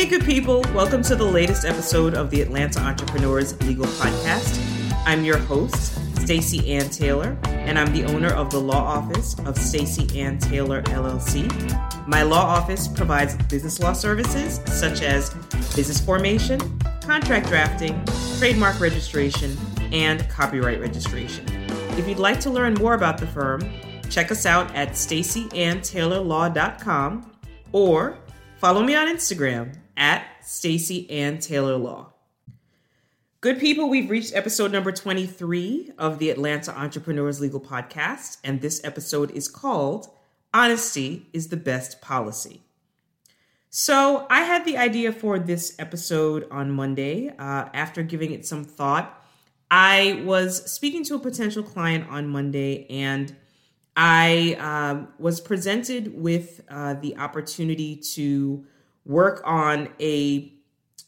Hey, good people. Welcome to the latest episode of the Atlanta Entrepreneurs Legal Podcast. I'm your host, Stacey Ann Taylor, and I'm the owner of the law office of Stacey Ann Taylor LLC. My law office provides business law services such as business formation, contract drafting, trademark registration, and copyright registration. If you'd like to learn more about the firm, check us out at stacyanntaylorlaw.com or follow me on Instagram at Stacy Ann Taylor Law. Good people, we've reached episode number 23 of the Atlanta Entrepreneurs Legal Podcast, and this episode is called Honesty is the Best Policy. So, I had the idea for this episode on Monday uh, after giving it some thought. I was speaking to a potential client on Monday, and I um, was presented with uh, the opportunity to work on a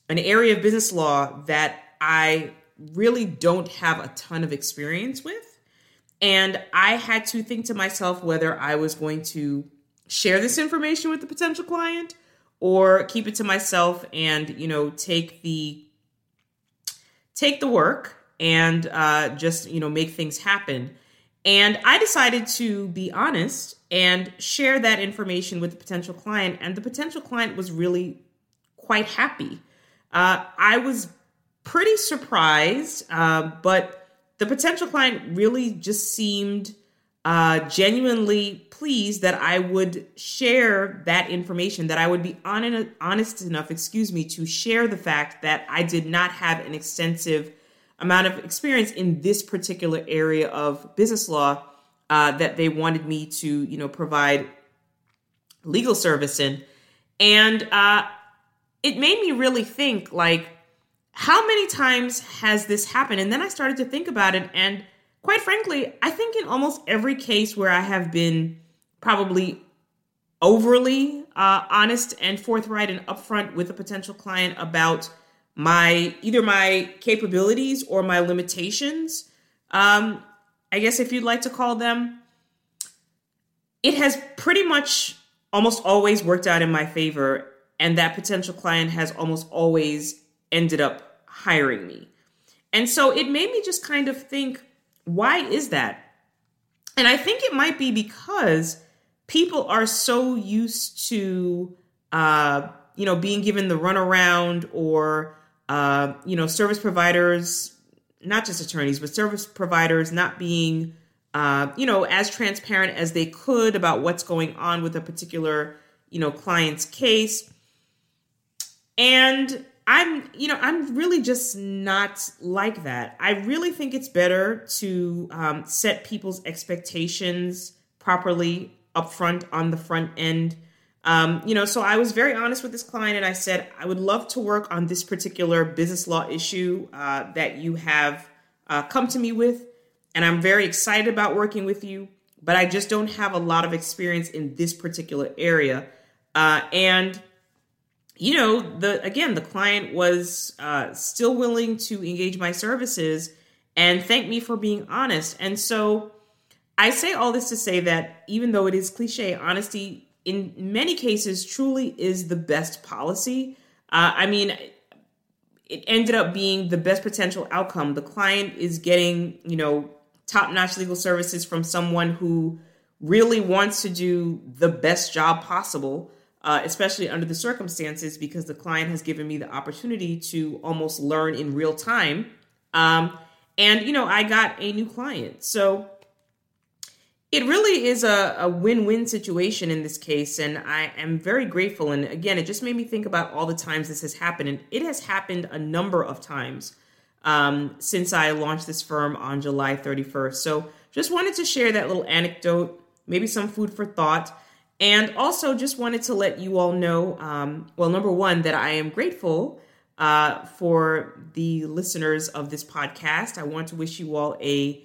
an area of business law that I really don't have a ton of experience with. And I had to think to myself whether I was going to share this information with the potential client or keep it to myself and, you know, take the take the work and uh, just, you know, make things happen. And I decided to be honest and share that information with the potential client. And the potential client was really quite happy. Uh, I was pretty surprised, uh, but the potential client really just seemed uh, genuinely pleased that I would share that information, that I would be on, honest enough, excuse me, to share the fact that I did not have an extensive amount of experience in this particular area of business law uh, that they wanted me to, you know, provide legal service in. And uh, it made me really think, like, how many times has this happened? And then I started to think about it. And quite frankly, I think in almost every case where I have been probably overly uh, honest and forthright and upfront with a potential client about my either my capabilities or my limitations. Um i guess if you'd like to call them it has pretty much almost always worked out in my favor and that potential client has almost always ended up hiring me. And so it made me just kind of think why is that? And i think it might be because people are so used to uh you know being given the runaround or uh, you know, service providers, not just attorneys, but service providers not being, uh, you know, as transparent as they could about what's going on with a particular, you know, client's case. And I'm, you know, I'm really just not like that. I really think it's better to um, set people's expectations properly upfront on the front end um, you know, so I was very honest with this client and I said, I would love to work on this particular business law issue uh, that you have uh, come to me with. And I'm very excited about working with you, but I just don't have a lot of experience in this particular area. Uh, and, you know, the again, the client was uh, still willing to engage my services and thank me for being honest. And so I say all this to say that even though it is cliche, honesty in many cases truly is the best policy. Uh, I mean, it ended up being the best potential outcome. The client is getting, you know, top notch legal services from someone who really wants to do the best job possible, uh, especially under the circumstances, because the client has given me the opportunity to almost learn in real time. Um, and, you know, I got a new client. So, it really is a, a win-win situation in this case and i am very grateful. And again it just made me think about all the times this has happened and it has happened a number of times um, since i launched this firm on july 31st so just wanted to share that little anecdote maybe some food for thought and also just wanted to let you all know um, well number one that i am grateful uh, for the listeners of this podcast. I want to wish you all a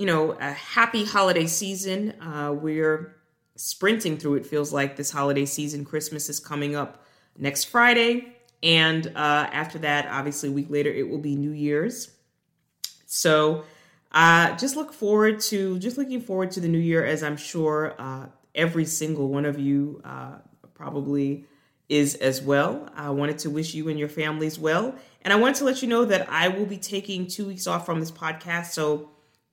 you know, a happy holiday season. Uh, we're sprinting through it, feels like this holiday season. Christmas is coming up next Friday. And uh, after that, obviously, a week later, it will be New Year's. So uh, just look forward to, just looking forward to the new year, as I'm sure uh, every single one of you uh, probably is as well. I wanted to wish you and your families well. And I wanted to let you know that I will be taking two weeks off from this podcast. So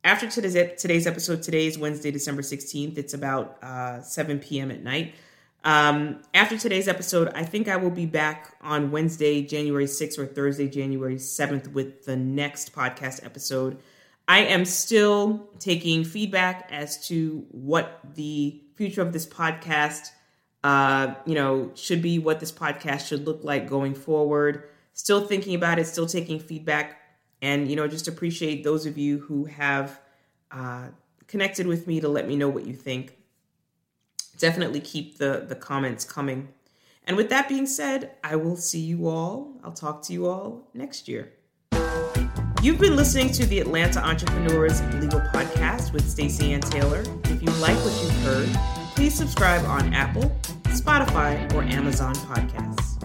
after today's, today's episode, today is Wednesday, December 16th. It's about uh, 7 p.m. at night. Um, after today's episode, I think I will be back on Wednesday, January 6th or Thursday, January 7th with the next podcast episode. I am still taking feedback as to what the future of this podcast, uh, you know, should be, what this podcast should look like going forward. Still thinking about it, still taking feedback, and you know, just appreciate those of you who have uh, connected with me to let me know what you think. Definitely keep the the comments coming. And with that being said, I will see you all. I'll talk to you all next year. You've been listening to the Atlanta Entrepreneurs Legal Podcast with Stacey Ann Taylor. If you like what you've heard, please subscribe on Apple, Spotify, or Amazon Podcasts.